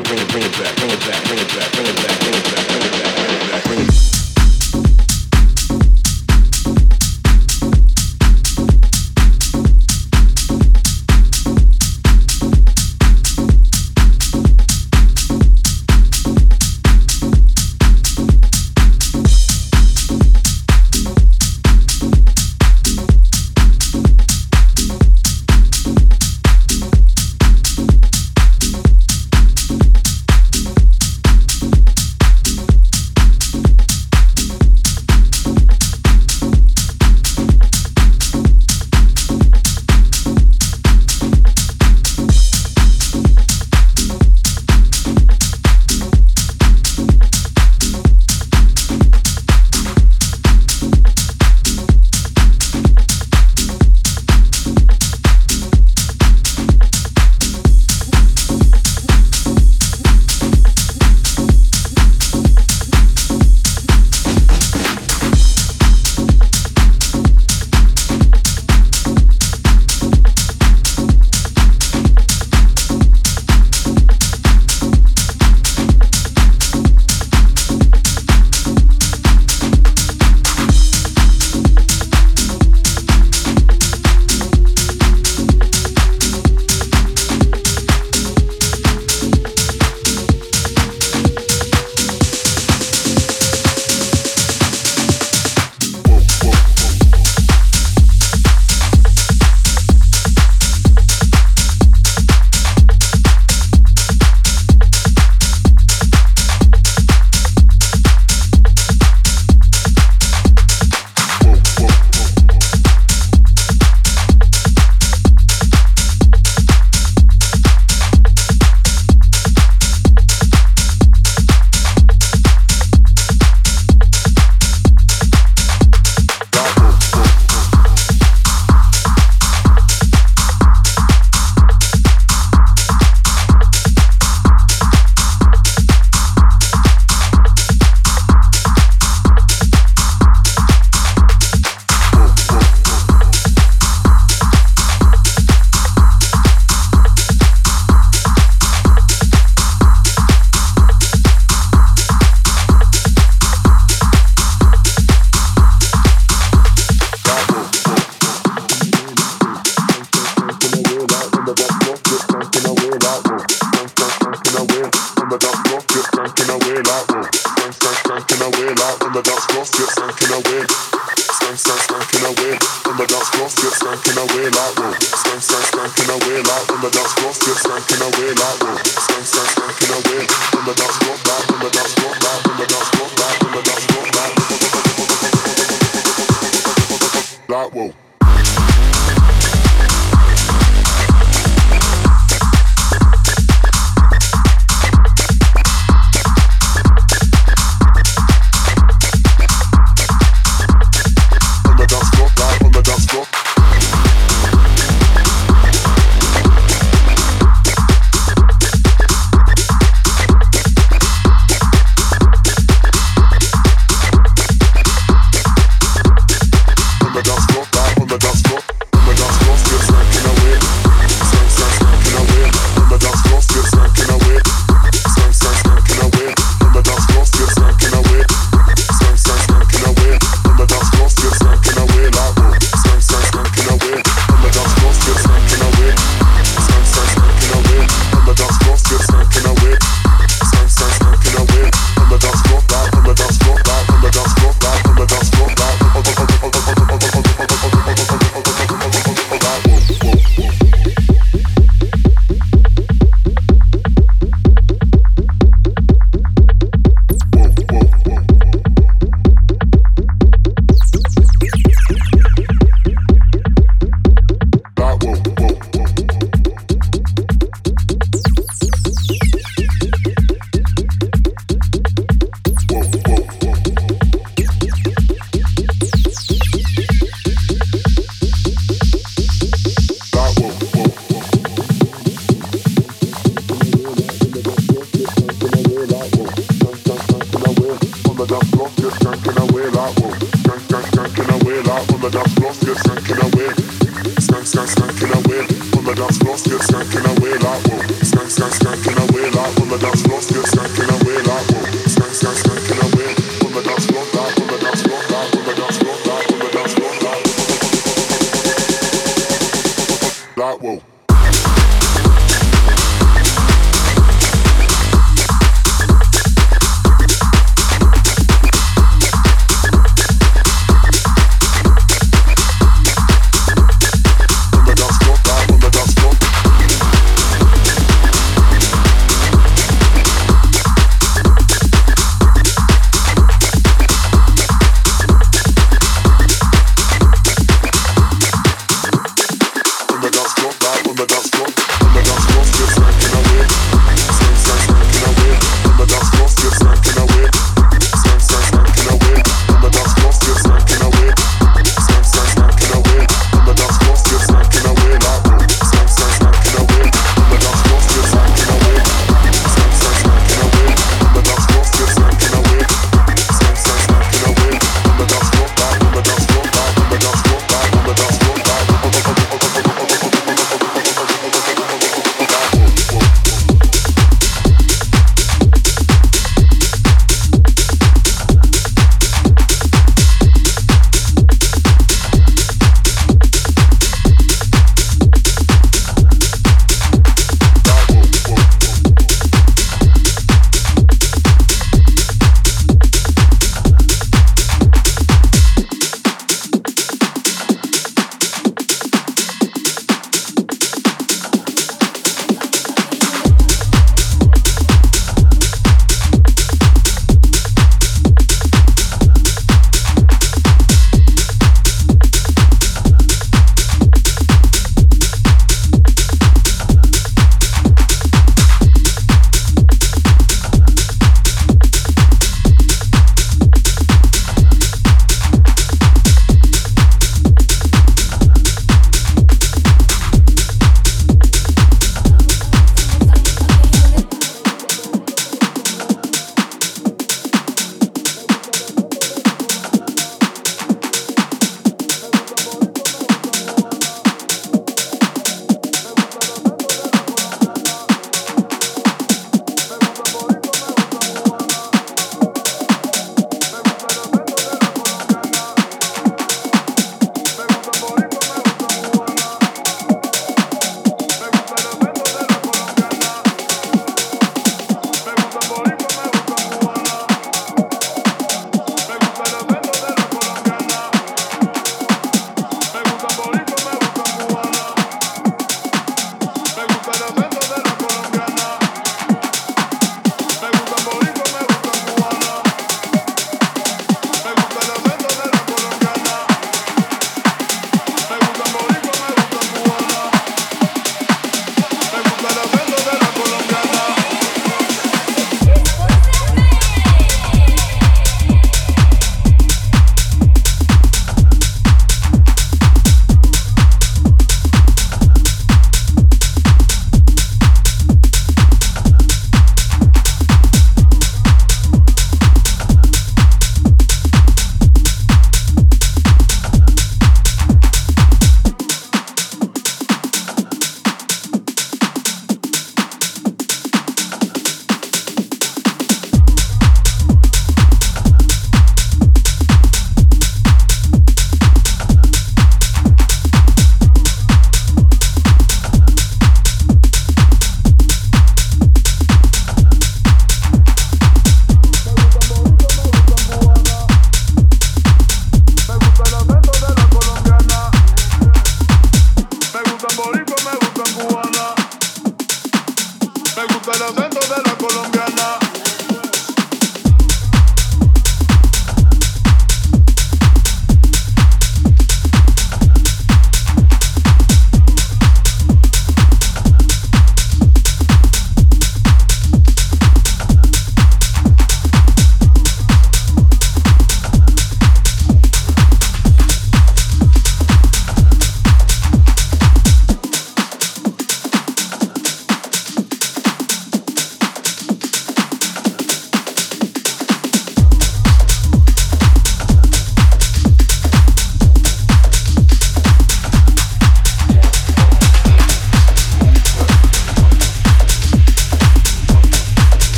bring it, bring it, bring it back, bring it back, bring it back, bring it back, bring it back, bring it back, bring it back, bring it back.